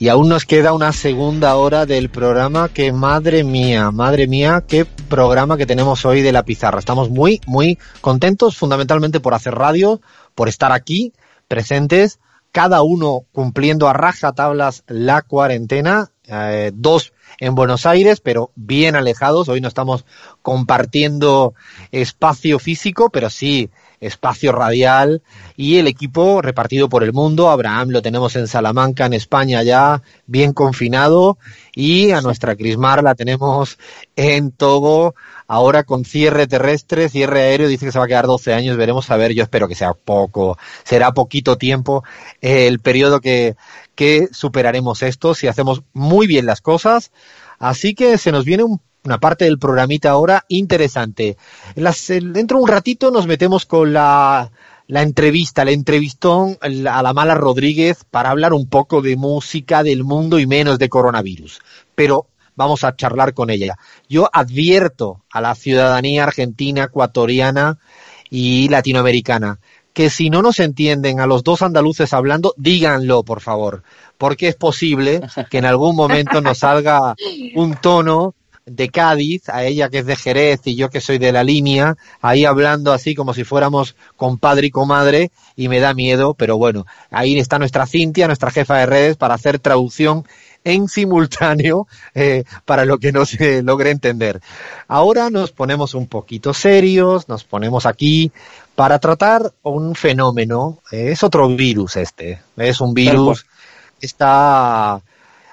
y aún nos queda una segunda hora del programa que madre mía, madre mía, qué programa que tenemos hoy de la pizarra. Estamos muy, muy contentos fundamentalmente por hacer radio, por estar aquí presentes, cada uno cumpliendo a raja tablas la cuarentena, eh, dos en Buenos Aires, pero bien alejados. Hoy no estamos compartiendo espacio físico, pero sí espacio radial y el equipo repartido por el mundo. Abraham lo tenemos en Salamanca, en España ya, bien confinado y a nuestra Crismar la tenemos en Togo, ahora con cierre terrestre, cierre aéreo, dice que se va a quedar 12 años, veremos a ver, yo espero que sea poco, será poquito tiempo el periodo que, que superaremos esto si hacemos muy bien las cosas. Así que se nos viene un una parte del programita ahora interesante. dentro de un ratito nos metemos con la, la entrevista, la entrevistón a la mala Rodríguez para hablar un poco de música, del mundo y menos de coronavirus. Pero vamos a charlar con ella. Yo advierto a la ciudadanía argentina, ecuatoriana y latinoamericana que si no nos entienden a los dos andaluces hablando, díganlo, por favor, porque es posible que en algún momento nos salga un tono de Cádiz, a ella que es de Jerez y yo que soy de la línea, ahí hablando así como si fuéramos compadre y comadre y me da miedo, pero bueno, ahí está nuestra Cintia, nuestra jefa de redes, para hacer traducción en simultáneo eh, para lo que no se logre entender. Ahora nos ponemos un poquito serios, nos ponemos aquí para tratar un fenómeno, es otro virus este, es un virus, está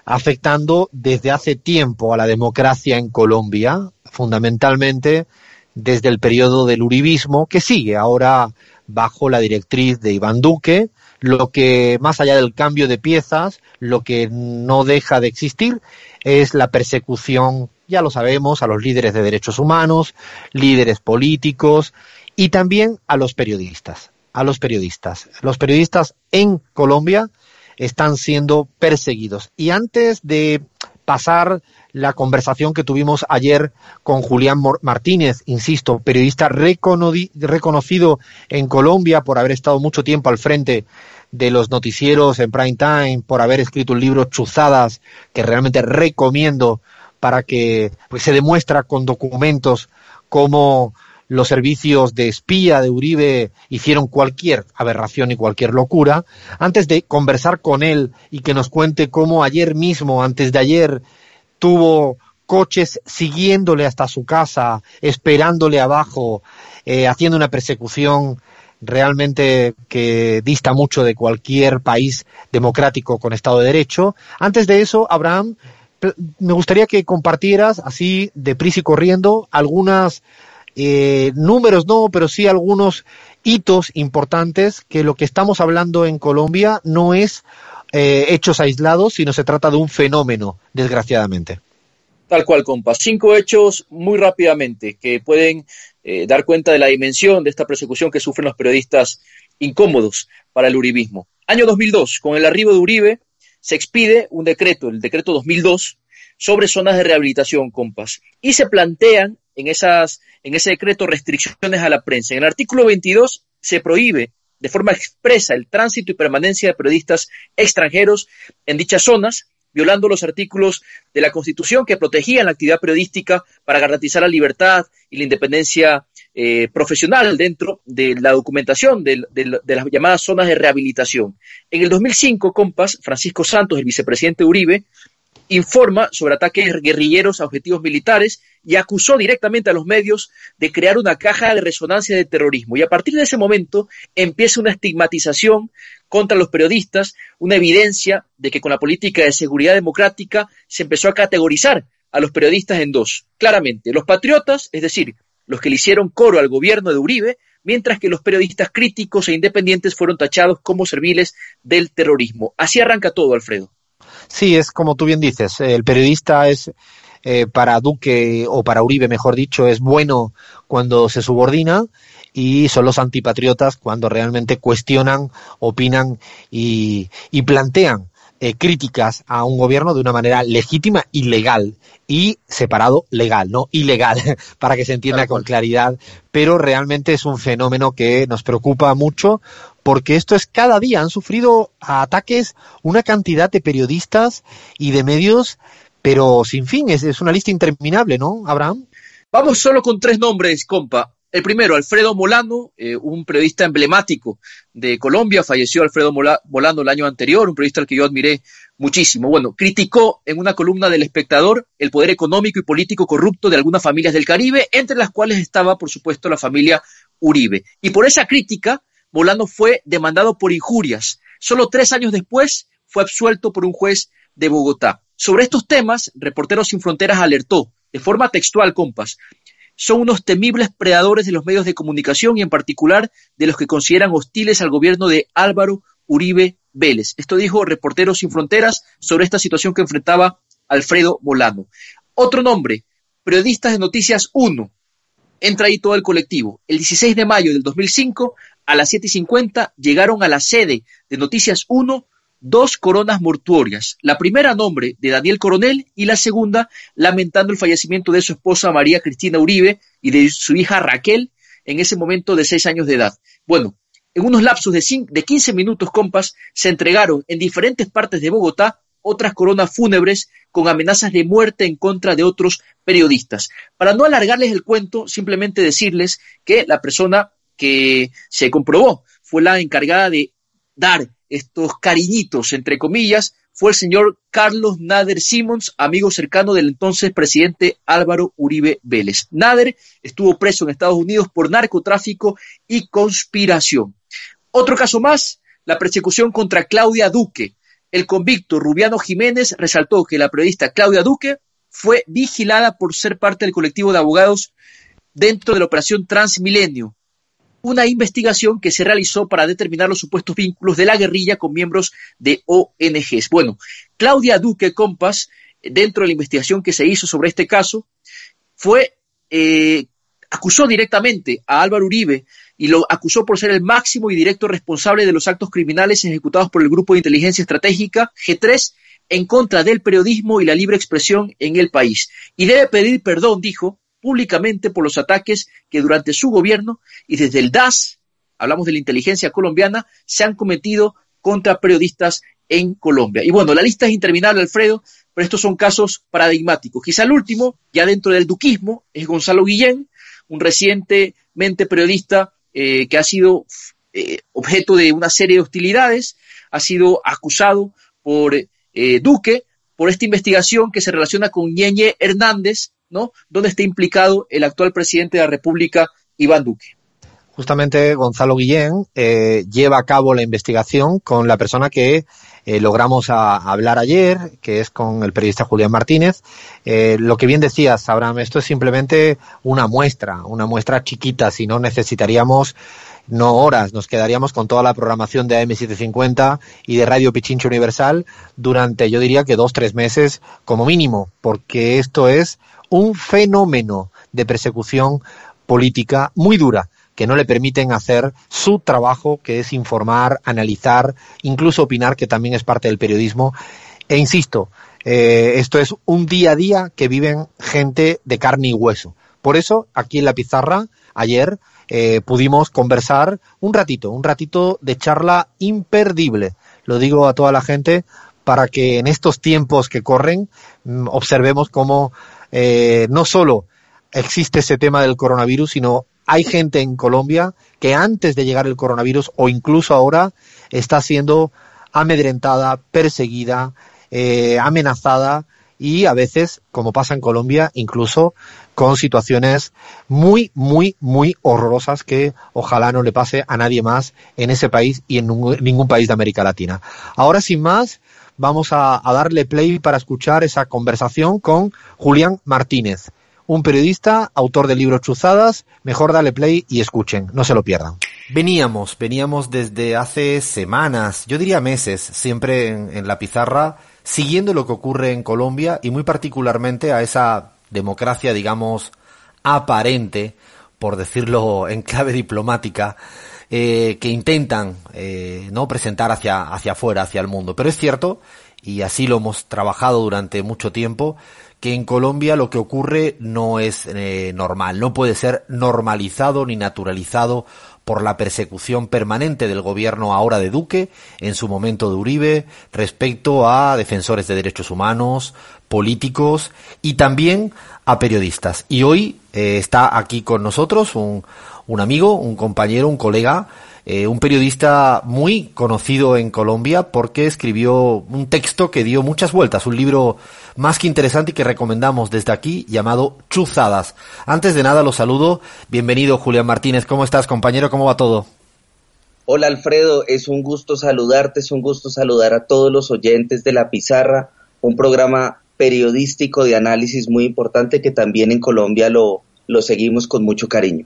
afectando desde hace tiempo a la democracia en Colombia, fundamentalmente desde el periodo del uribismo, que sigue ahora bajo la directriz de Iván Duque, lo que, más allá del cambio de piezas, lo que no deja de existir es la persecución, ya lo sabemos, a los líderes de derechos humanos, líderes políticos y también a los periodistas, a los periodistas. Los periodistas en Colombia están siendo perseguidos. Y antes de pasar la conversación que tuvimos ayer con Julián Martínez, insisto, periodista reconocido en Colombia por haber estado mucho tiempo al frente de los noticieros en prime time, por haber escrito un libro Chuzadas, que realmente recomiendo para que pues, se demuestra con documentos cómo los servicios de espía de Uribe hicieron cualquier aberración y cualquier locura, antes de conversar con él y que nos cuente cómo ayer mismo, antes de ayer, tuvo coches siguiéndole hasta su casa, esperándole abajo, eh, haciendo una persecución realmente que dista mucho de cualquier país democrático con Estado de Derecho. Antes de eso, Abraham, me gustaría que compartieras así, deprisa y corriendo, algunas eh, números no, pero sí algunos hitos importantes que lo que estamos hablando en Colombia no es eh, hechos aislados, sino se trata de un fenómeno, desgraciadamente. Tal cual, compa. Cinco hechos muy rápidamente que pueden eh, dar cuenta de la dimensión de esta persecución que sufren los periodistas incómodos para el uribismo. Año 2002, con el arribo de Uribe, se expide un decreto, el decreto 2002, sobre zonas de rehabilitación, compas, y se plantean en, esas, en ese decreto restricciones a la prensa. En el artículo 22 se prohíbe de forma expresa el tránsito y permanencia de periodistas extranjeros en dichas zonas, violando los artículos de la Constitución que protegían la actividad periodística para garantizar la libertad y la independencia eh, profesional dentro de la documentación de, de, las llamadas zonas de rehabilitación. En el 2005, compas, Francisco Santos, el vicepresidente Uribe, informa sobre ataques guerrilleros a objetivos militares y acusó directamente a los medios de crear una caja de resonancia de terrorismo. Y a partir de ese momento empieza una estigmatización contra los periodistas, una evidencia de que con la política de seguridad democrática se empezó a categorizar a los periodistas en dos. Claramente, los patriotas, es decir, los que le hicieron coro al gobierno de Uribe, mientras que los periodistas críticos e independientes fueron tachados como serviles del terrorismo. Así arranca todo, Alfredo. Sí, es como tú bien dices, el periodista es eh, para Duque o para Uribe, mejor dicho, es bueno cuando se subordina y son los antipatriotas cuando realmente cuestionan, opinan y, y plantean eh, críticas a un gobierno de una manera legítima y legal y separado legal, no ilegal, para que se entienda con claridad, pero realmente es un fenómeno que nos preocupa mucho porque esto es cada día. Han sufrido ataques una cantidad de periodistas y de medios, pero sin fin. Es, una lista interminable, ¿no, Abraham? Vamos solo con tres nombres, compa. El primero, Alfredo Molano, eh, un periodista emblemático de Colombia, falleció Alfredo Molano el año anterior, un periodista al que yo admiré muchísimo. Bueno, criticó en una columna del espectador el poder económico y político corrupto de algunas familias del Caribe, entre las cuales estaba, por supuesto, la familia Uribe. Y por esa crítica, Molano fue demandado por injurias. Solo tres años después fue absuelto por un juez de Bogotá. Sobre estos temas, Reporteros Sin Fronteras alertó, de forma textual, compas, son unos temibles predadores de los medios de comunicación y en particular de los que consideran hostiles al gobierno de Álvaro Uribe Vélez. Esto dijo Reporteros Sin Fronteras sobre esta situación que enfrentaba Alfredo Molano. Otro nombre, Periodistas de Noticias 1. Entra ahí todo el colectivo. El 16 de mayo del 2005, a las 7.50, llegaron a la sede de Noticias 1 dos coronas mortuorias. La primera a nombre de Daniel Coronel y la segunda lamentando el fallecimiento de su esposa María Cristina Uribe y de su hija Raquel en ese momento de seis años de edad. Bueno, en unos lapsos de, de 15 minutos, compas, se entregaron en diferentes partes de Bogotá otras coronas fúnebres con amenazas de muerte en contra de otros periodistas. Para no alargarles el cuento, simplemente decirles que la persona que se comprobó fue la encargada de dar estos cariñitos, entre comillas, fue el señor Carlos Nader Simons, amigo cercano del entonces presidente Álvaro Uribe Vélez. Nader estuvo preso en Estados Unidos por narcotráfico y conspiración. Otro caso más, la persecución contra Claudia Duque. El convicto Rubiano Jiménez resaltó que la periodista Claudia Duque fue vigilada por ser parte del colectivo de abogados dentro de la operación Transmilenio, una investigación que se realizó para determinar los supuestos vínculos de la guerrilla con miembros de ONGs. Bueno, Claudia Duque Compas, dentro de la investigación que se hizo sobre este caso, fue eh, acusó directamente a Álvaro Uribe y lo acusó por ser el máximo y directo responsable de los actos criminales ejecutados por el Grupo de Inteligencia Estratégica G3 en contra del periodismo y la libre expresión en el país. Y debe pedir perdón, dijo, públicamente por los ataques que durante su gobierno y desde el DAS, hablamos de la inteligencia colombiana, se han cometido contra periodistas en Colombia. Y bueno, la lista es interminable, Alfredo, pero estos son casos paradigmáticos. Quizá el último, ya dentro del duquismo, es Gonzalo Guillén, un recientemente periodista eh, que ha sido eh, objeto de una serie de hostilidades, ha sido acusado por eh, Duque por esta investigación que se relaciona con Ñeñe Hernández, ¿no? Donde está implicado el actual presidente de la República, Iván Duque. Justamente Gonzalo Guillén eh, lleva a cabo la investigación con la persona que eh, logramos hablar ayer, que es con el periodista Julián Martínez. Eh, lo que bien decías, Abraham, esto es simplemente una muestra, una muestra chiquita, si no necesitaríamos no horas, nos quedaríamos con toda la programación de AM750 y de Radio Pichincho Universal durante, yo diría que dos, tres meses como mínimo, porque esto es un fenómeno de persecución política muy dura que no le permiten hacer su trabajo, que es informar, analizar, incluso opinar, que también es parte del periodismo. E insisto, eh, esto es un día a día que viven gente de carne y hueso. Por eso, aquí en la pizarra, ayer, eh, pudimos conversar un ratito, un ratito de charla imperdible. Lo digo a toda la gente para que en estos tiempos que corren mm, observemos cómo eh, no solo existe ese tema del coronavirus, sino hay gente en Colombia que antes de llegar el coronavirus o incluso ahora está siendo amedrentada, perseguida, eh, amenazada y a veces, como pasa en Colombia, incluso con situaciones muy, muy, muy horrorosas que ojalá no le pase a nadie más en ese país y en ningún país de América Latina. Ahora, sin más, vamos a, darle play para escuchar esa conversación con Julián Martínez, un periodista, autor del libro Chuzadas. Mejor darle play y escuchen, no se lo pierdan. Veníamos, veníamos desde hace semanas, yo diría meses, siempre en, la pizarra, siguiendo lo que ocurre en Colombia y muy particularmente a esa democracia, digamos, aparente, por decirlo en clave diplomática, eh, que intentan eh, no presentar hacia hacia afuera, hacia el mundo. Pero es cierto, y así lo hemos trabajado durante mucho tiempo, que en Colombia lo que ocurre no es eh, normal, no puede ser normalizado ni naturalizado por la persecución permanente del gobierno ahora de Duque, en su momento de Uribe, respecto a defensores de derechos humanos, políticos y también a periodistas. Y hoy eh, está aquí con nosotros un, un amigo, un compañero, un colega, eh, un periodista muy conocido en Colombia porque escribió un texto que dio muchas vueltas, un libro más que interesante y que recomendamos desde aquí llamado Chuzadas. Antes de nada, los saludo. Bienvenido, Julián Martínez. ¿Cómo estás, compañero? ¿Cómo va todo? Hola, Alfredo. Es un gusto saludarte, es un gusto saludar a todos los oyentes de La Pizarra, un programa periodístico de análisis muy importante que también en Colombia lo, lo seguimos con mucho cariño.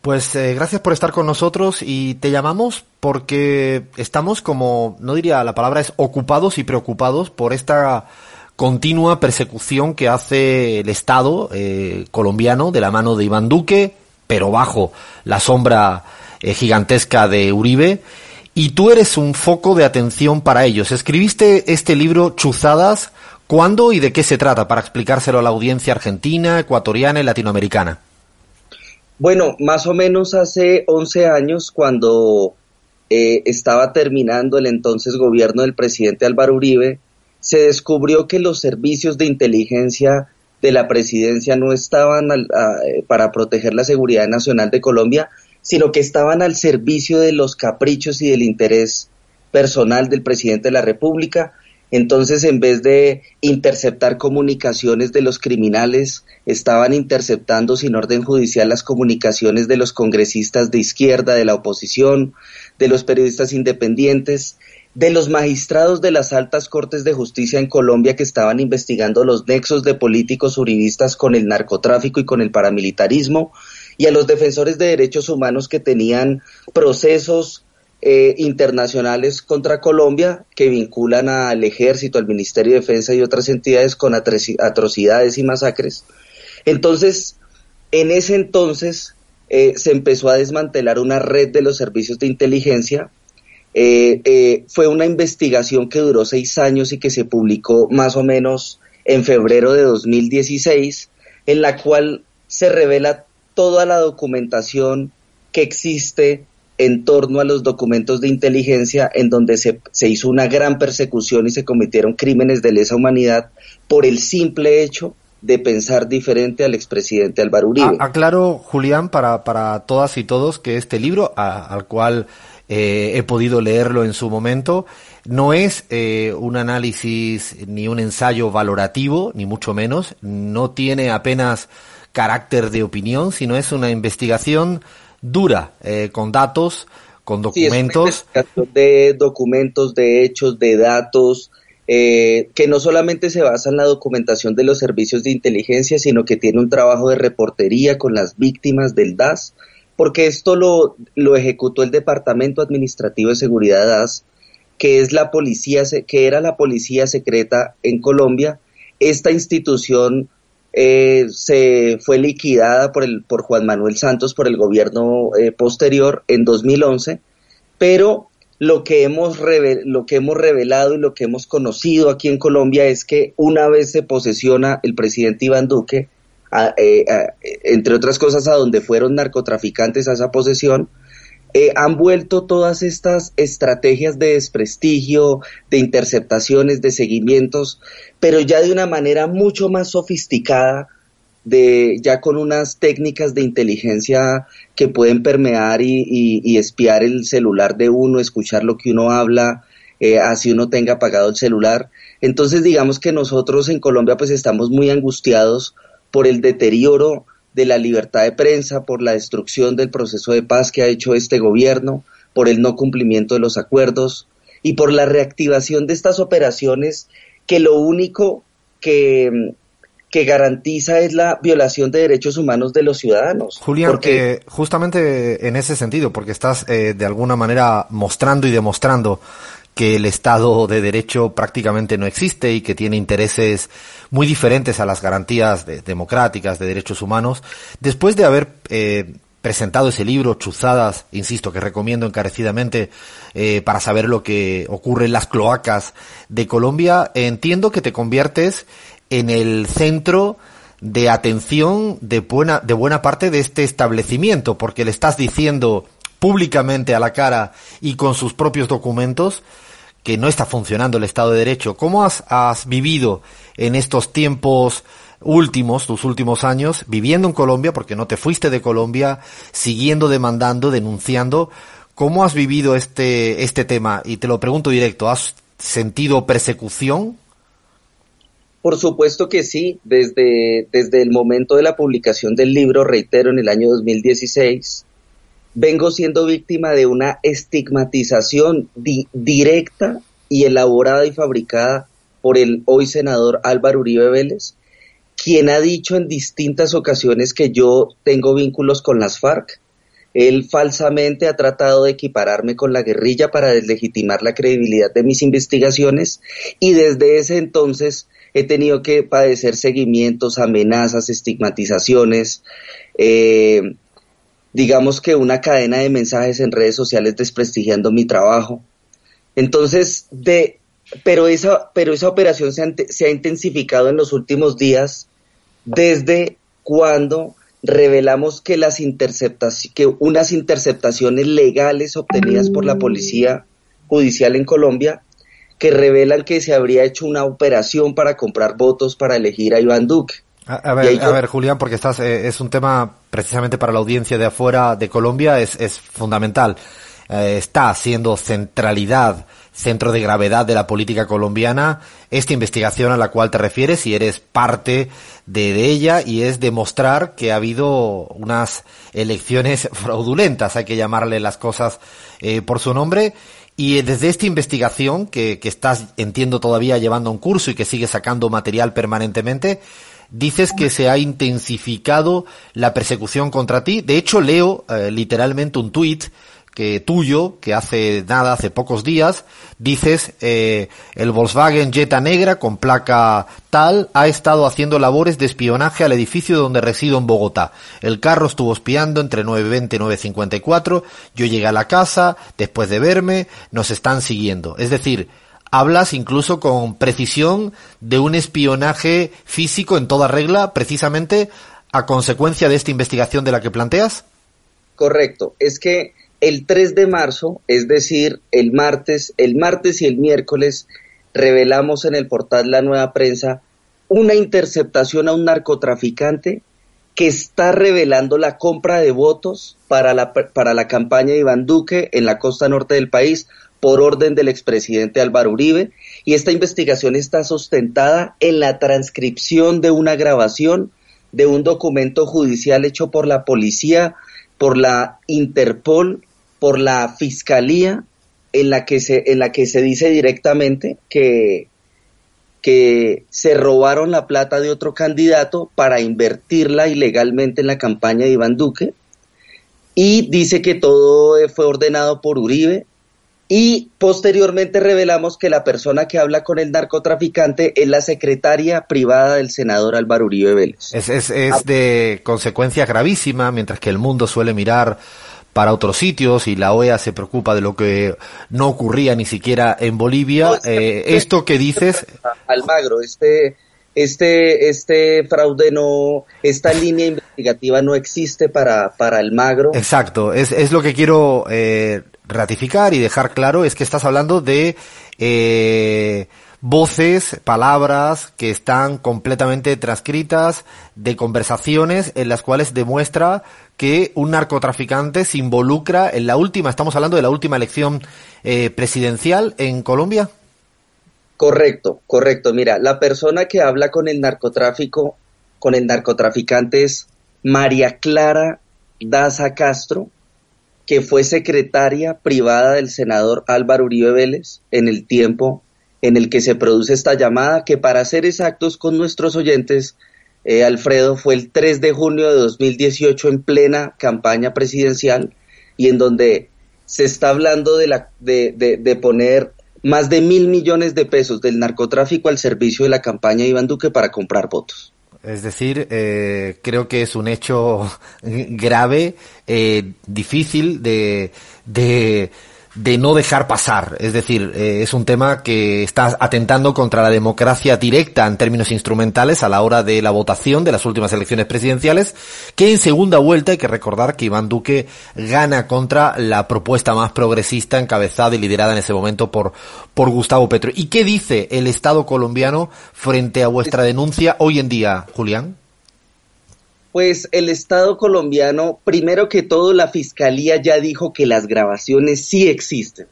Pues eh, gracias por estar con nosotros y te llamamos porque estamos como, no diría la palabra es ocupados y preocupados por esta continua persecución que hace el Estado eh, colombiano de la mano de Iván Duque, pero bajo la sombra eh, gigantesca de Uribe. Y tú eres un foco de atención para ellos. Escribiste este libro Chuzadas. ¿Cuándo y de qué se trata? Para explicárselo a la audiencia argentina, ecuatoriana y latinoamericana. Bueno, más o menos hace 11 años, cuando eh, estaba terminando el entonces gobierno del presidente Álvaro Uribe, se descubrió que los servicios de inteligencia de la presidencia no estaban eh, para proteger la seguridad nacional de Colombia, sino que estaban al servicio de los caprichos y del interés personal del presidente de la República entonces, en vez de interceptar comunicaciones de los criminales, estaban interceptando sin orden judicial las comunicaciones de los congresistas de izquierda, de la oposición, de los periodistas independientes, de los magistrados de las altas cortes de justicia en Colombia que estaban investigando los nexos de políticos uribistas con el narcotráfico y con el paramilitarismo, y a los defensores de derechos humanos que tenían procesos eh, internacionales contra Colombia que vinculan al ejército, al Ministerio de Defensa y otras entidades con atrocidades y masacres. Entonces, en ese entonces eh, se empezó a desmantelar una red de los servicios de inteligencia. Eh, fue una investigación que duró seis años y que se publicó más o menos en febrero de 2016, en la cual se revela toda la documentación que existe en torno a los documentos de inteligencia en donde se, se, hizo una gran persecución y se cometieron crímenes de lesa humanidad por el simple hecho de pensar diferente al expresidente Álvaro Uribe. aclaro, Julián, para, para todas y todos que este libro, al cual eh, he podido leerlo en su momento, no es eh, un análisis ni un ensayo valorativo, ni mucho menos, no tiene apenas carácter de opinión, sino es una investigación dura, eh, con datos, con documentos. de documentos, de hechos, de datos, eh, que no solamente se basa en la documentación de los servicios de inteligencia, sino que tiene un trabajo de reportería con las víctimas del DAS, porque esto lo, lo ejecutó el Departamento Administrativo de Seguridad DAS, que es la policía, que era la policía secreta en Colombia. Esta institución eh, se fue liquidada por, el, por Juan Manuel Santos por el gobierno eh, posterior en 2011, pero lo que, hemos lo que hemos revelado y lo que hemos conocido aquí en Colombia es que una vez se posesiona el presidente Iván Duque, eh, entre otras cosas a donde fueron narcotraficantes a esa posesión, eh, han vuelto todas estas estrategias de desprestigio, de interceptaciones, de seguimientos, pero ya de una manera mucho más sofisticada, de ya con unas técnicas de inteligencia que pueden permear y, espiar el celular de uno, escuchar lo que uno habla, eh, así uno tenga apagado el celular. Entonces digamos que nosotros en Colombia pues estamos muy angustiados por el deterioro de la libertad de prensa, por la destrucción del proceso de paz que ha hecho este gobierno, por el no cumplimiento de los acuerdos y por la reactivación de estas operaciones que lo único que, que garantiza es la violación de derechos humanos de los ciudadanos. Julián, porque justamente en ese sentido, porque estás eh, de alguna manera mostrando y demostrando que el Estado de Derecho prácticamente no existe y que tiene intereses muy diferentes a las garantías democráticas de derechos humanos. Después de haber eh, presentado ese libro, Chuzadas, insisto, que recomiendo encarecidamente eh, para saber lo que ocurre en las cloacas de Colombia, entiendo que te conviertes en el centro de atención de buena, de buena parte de este establecimiento, porque le estás diciendo públicamente a la cara y con sus propios documentos que no está funcionando el Estado de Derecho. ¿Cómo has, has vivido en estos tiempos últimos, tus últimos años, viviendo en Colombia, porque no te fuiste de Colombia, siguiendo demandando, denunciando? ¿Cómo has vivido este, este tema? Y te lo pregunto directo, ¿has sentido persecución? Por supuesto que sí, desde, desde el momento de la publicación del libro, reitero, en el año 2016, vengo siendo víctima de una estigmatización directa y elaborada y fabricada por el hoy senador Álvaro Uribe Vélez, quien ha dicho en distintas ocasiones que yo tengo vínculos con las FARC. Él falsamente ha tratado de equipararme con la guerrilla para deslegitimar la credibilidad de mis investigaciones y desde ese entonces he tenido que padecer seguimientos, amenazas, estigmatizaciones, eh, digamos que una cadena de mensajes en redes sociales desprestigiando mi trabajo. Entonces, de, pero esa, pero esa operación se ha, intensificado en los últimos días desde cuando revelamos que las interceptaciones, que unas interceptaciones legales obtenidas por la policía judicial en Colombia que revelan que se habría hecho una operación para comprar votos para elegir a Iván Duque. A, ver, a ver, Julián, porque estás, eh, es un tema precisamente para la audiencia de afuera de Colombia, es, es fundamental. Eh, está siendo centralidad, centro de gravedad de la política colombiana, esta investigación a la cual te refieres y eres parte de, de ella y es demostrar que ha habido unas elecciones fraudulentas, hay que llamarle las cosas eh, por su nombre. Y desde esta investigación que, que estás, entiendo, todavía llevando un curso y que sigue sacando material permanentemente, dices que se ha intensificado la persecución contra ti. De hecho, leo eh, literalmente un tuit que tuyo, que hace nada, hace pocos días, dices, eh, el Volkswagen Jetta negra con placa tal ha estado haciendo labores de espionaje al edificio donde resido en Bogotá. El carro estuvo espiando entre 9.20 y 9.54, yo llegué a la casa, después de verme, nos están siguiendo. Es decir, hablas incluso con precisión de un espionaje físico en toda regla, precisamente a consecuencia de esta investigación de la que planteas? Correcto, es que el 3 de marzo, es decir, el martes, el martes y el miércoles, revelamos en el portal La Nueva Prensa una interceptación a un narcotraficante que está revelando la compra de votos para la, para la campaña de Iván Duque en la costa norte del país, por orden del expresidente Álvaro Uribe y esta investigación está sustentada en la transcripción de una grabación de un documento judicial hecho por la policía, por la Interpol, por la Fiscalía, en la que se, en la que se dice directamente que, que se robaron la plata de otro candidato para invertirla ilegalmente en la campaña de Iván Duque. Y dice que todo fue ordenado por Uribe y posteriormente revelamos que la persona que habla con el narcotraficante es la secretaria privada del senador Álvaro Uribe Vélez. Es, es, es de consecuencia gravísima, mientras que el mundo suele mirar para otros sitios y la OEA se preocupa de lo que no ocurría ni siquiera en Bolivia. eh, esto que dices... Almagro, este, este, este fraude no, esta línea investigativa no existe para, para Almagro. Exacto, es, es lo que quiero eh, ratificar y dejar claro es que estás hablando de eh, voces, palabras que están completamente transcritas de conversaciones en las cuales demuestra que un narcotraficante se involucra en la última, estamos hablando de la última elección eh, presidencial en Colombia. Correcto, correcto. Mira, la persona que habla con el narcotráfico, con el narcotraficante es María Clara Daza Castro, que fue secretaria privada del senador Álvaro Uribe Vélez en el tiempo en el que se produce esta llamada, que para ser exactos con nuestros oyentes, eh, Alfredo, fue el 3 de junio de 2018 en plena campaña presidencial y en donde se está hablando de, la, de, poner más de mil millones de pesos del narcotráfico al servicio de la campaña de Iván Duque para comprar votos. Es decir, eh, creo que es un hecho grave, eh, difícil de, de, de no dejar pasar. Es decir, eh, es un tema que está atentando contra la democracia directa en términos instrumentales a la hora de la votación de las últimas elecciones presidenciales, que en segunda vuelta hay que recordar que Iván Duque gana contra la propuesta más progresista encabezada y liderada en ese momento por, por Gustavo Petro. ¿Y qué dice el Estado colombiano frente a vuestra denuncia hoy en día, Julián? Pues el Estado colombiano, primero que todo, la Fiscalía ya dijo que las grabaciones sí existen.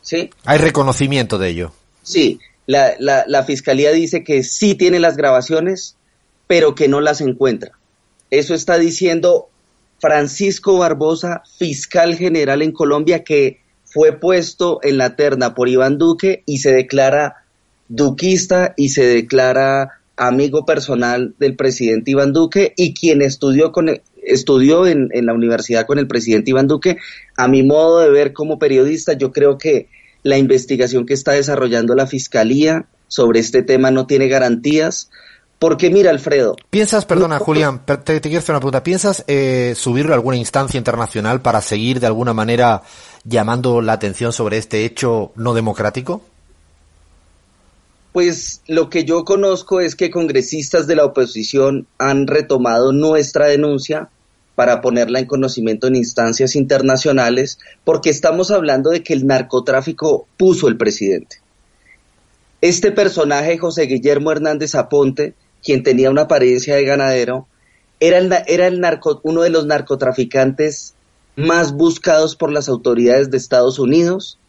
¿sí? Hay reconocimiento de ello. Sí, la, la, Fiscalía dice que sí tiene las grabaciones, pero que no las encuentra. Eso está diciendo Francisco Barbosa, fiscal general en Colombia, que fue puesto en la terna por Iván Duque y se declara duquista y se declara amigo personal del presidente Iván Duque y quien estudió con estudió en, en, la universidad con el presidente Iván Duque. A mi modo de ver como periodista, yo creo que la investigación que está desarrollando la fiscalía sobre este tema no tiene garantías. Porque mira, Alfredo. ¿Piensas, perdona, Julián, te, quiero hacer una pregunta. ¿Piensas eh, subirlo a alguna instancia internacional para seguir de alguna manera llamando la atención sobre este hecho no democrático? Pues lo que yo conozco es que congresistas de la oposición han retomado nuestra denuncia para ponerla en conocimiento en instancias internacionales, porque estamos hablando de que el narcotráfico puso el presidente. Este personaje, José Guillermo Hernández Aponte, quien tenía una apariencia de ganadero, era, el, era el narco, uno de los narcotraficantes más buscados por las autoridades de Estados Unidos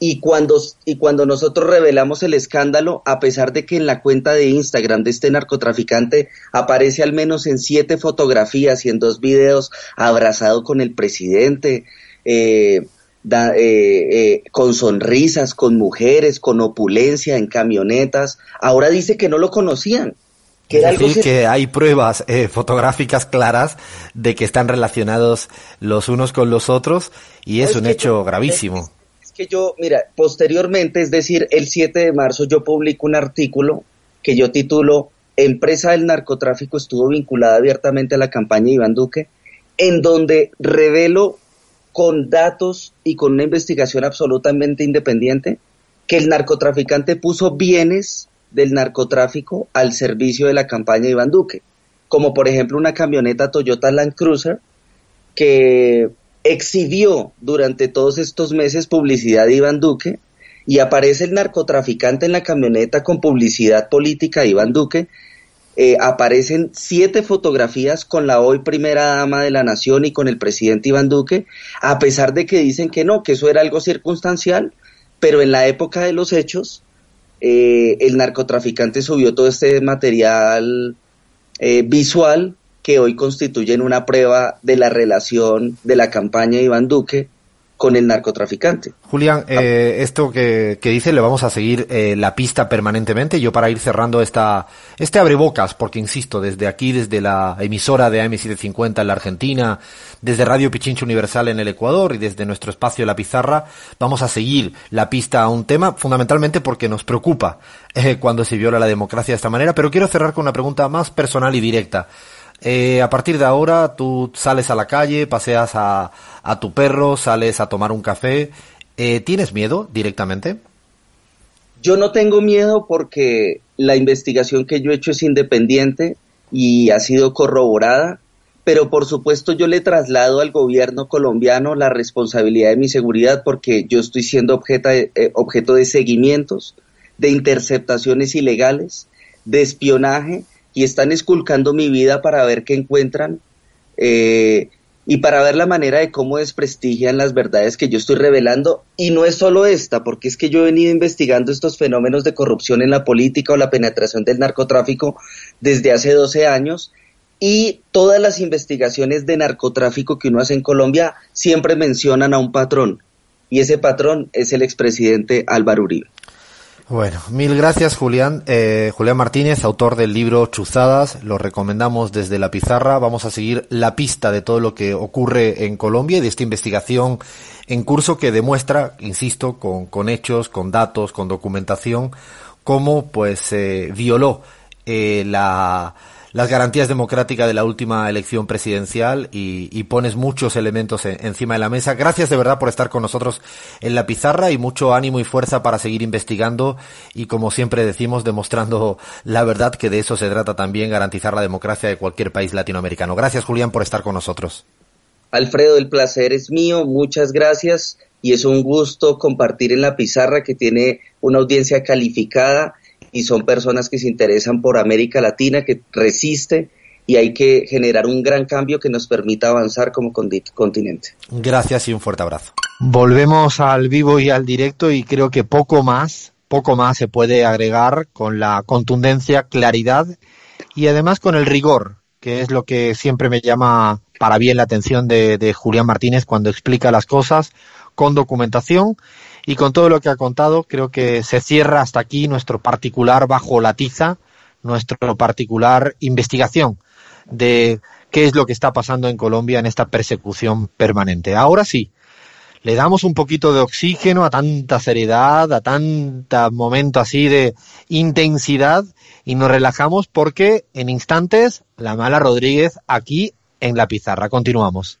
y cuando, y cuando nosotros revelamos el escándalo, a pesar de que en la cuenta de Instagram de este narcotraficante aparece al menos en siete fotografías y en dos videos abrazado con el presidente, eh, eh, eh, con sonrisas, con mujeres, con opulencia, en camionetas, ahora dice que no lo conocían. Que es decir, que hay pruebas fotográficas claras de que están relacionados los unos con los otros y es un hecho gravísimo que yo, mira, posteriormente, es decir, el 7 de marzo yo publico un artículo que yo titulo Empresa del narcotráfico estuvo vinculada abiertamente a la campaña de Iván Duque, en donde revelo con datos y con una investigación absolutamente independiente que el narcotraficante puso bienes del narcotráfico al servicio de la campaña Iván Duque, como por ejemplo una camioneta Toyota Land Cruiser que exhibió durante todos estos meses publicidad de Iván Duque y aparece el narcotraficante en la camioneta con publicidad política de Iván Duque. Eh, aparecen siete fotografías con la hoy primera dama de la nación y con el presidente Iván Duque, a pesar de que dicen que no, que eso era algo circunstancial, pero en la época de los hechos, eh, el narcotraficante subió todo este material eh, visual que hoy constituyen una prueba de la relación de la campaña de Iván Duque con el narcotraficante. Julián, eh, esto que, que, dice le vamos a seguir eh, la pista permanentemente. Yo para ir cerrando esta este abrebocas, porque insisto, desde aquí, desde la emisora de AM750 en la Argentina, desde Radio Pichincho Universal en el Ecuador y desde nuestro espacio La Pizarra, vamos a seguir la pista a un tema, fundamentalmente porque nos preocupa eh, cuando se viola la democracia de esta manera. Pero quiero cerrar con una pregunta más personal y directa. Eh, a partir de ahora tú sales a la calle, paseas a, tu perro, sales a tomar un café. Eh, ¿Tienes miedo directamente? Yo no tengo miedo porque la investigación que yo he hecho es independiente y ha sido corroborada, pero por supuesto yo le traslado al gobierno colombiano la responsabilidad de mi seguridad porque yo estoy siendo eh, objeto de seguimientos, de interceptaciones ilegales, de espionaje y están esculcando mi vida para ver qué encuentran eh, y para ver la manera de cómo desprestigian las verdades que yo estoy revelando. Y no es solo esta, porque es que yo he venido investigando estos fenómenos de corrupción en la política o la penetración del narcotráfico desde hace 12 años. Y todas las investigaciones de narcotráfico que uno hace en Colombia siempre mencionan a un patrón. Y ese patrón es el expresidente Álvaro Uribe. Bueno, mil gracias Julián. Eh, Julián Martínez, autor del libro Chuzadas, lo recomendamos desde la pizarra. Vamos a seguir la pista de todo lo que ocurre en Colombia y de esta investigación en curso que demuestra, insisto, con, con hechos, con datos, con documentación, cómo pues se violó eh, la, las garantías democráticas de la última elección presidencial y, pones muchos elementos encima de la mesa. Gracias de verdad por estar con nosotros en la pizarra y mucho ánimo y fuerza para seguir investigando y como siempre decimos demostrando la verdad que de eso se trata también garantizar la democracia de cualquier país latinoamericano. Gracias Julián por estar con nosotros. Alfredo, el placer es mío, muchas gracias y es un gusto compartir en la pizarra que tiene una audiencia calificada y son personas que se interesan por América Latina, que resiste y hay que generar un gran cambio que nos permita avanzar como continente. Gracias y un fuerte abrazo. Volvemos al vivo y al directo y creo que poco más, poco más se puede agregar con la contundencia, claridad y además con el rigor, que es lo que siempre me llama para bien la atención de, de Julián Martínez cuando explica las cosas con documentación y con todo lo que ha contado, creo que se cierra hasta aquí nuestro particular bajo la tiza, nuestro particular investigación de qué es lo que está pasando en Colombia en esta persecución permanente. Ahora sí, le damos un poquito de oxígeno a tanta seriedad, a tanta momento así de intensidad y nos relajamos porque en instantes la mala Rodríguez aquí en la pizarra. Continuamos.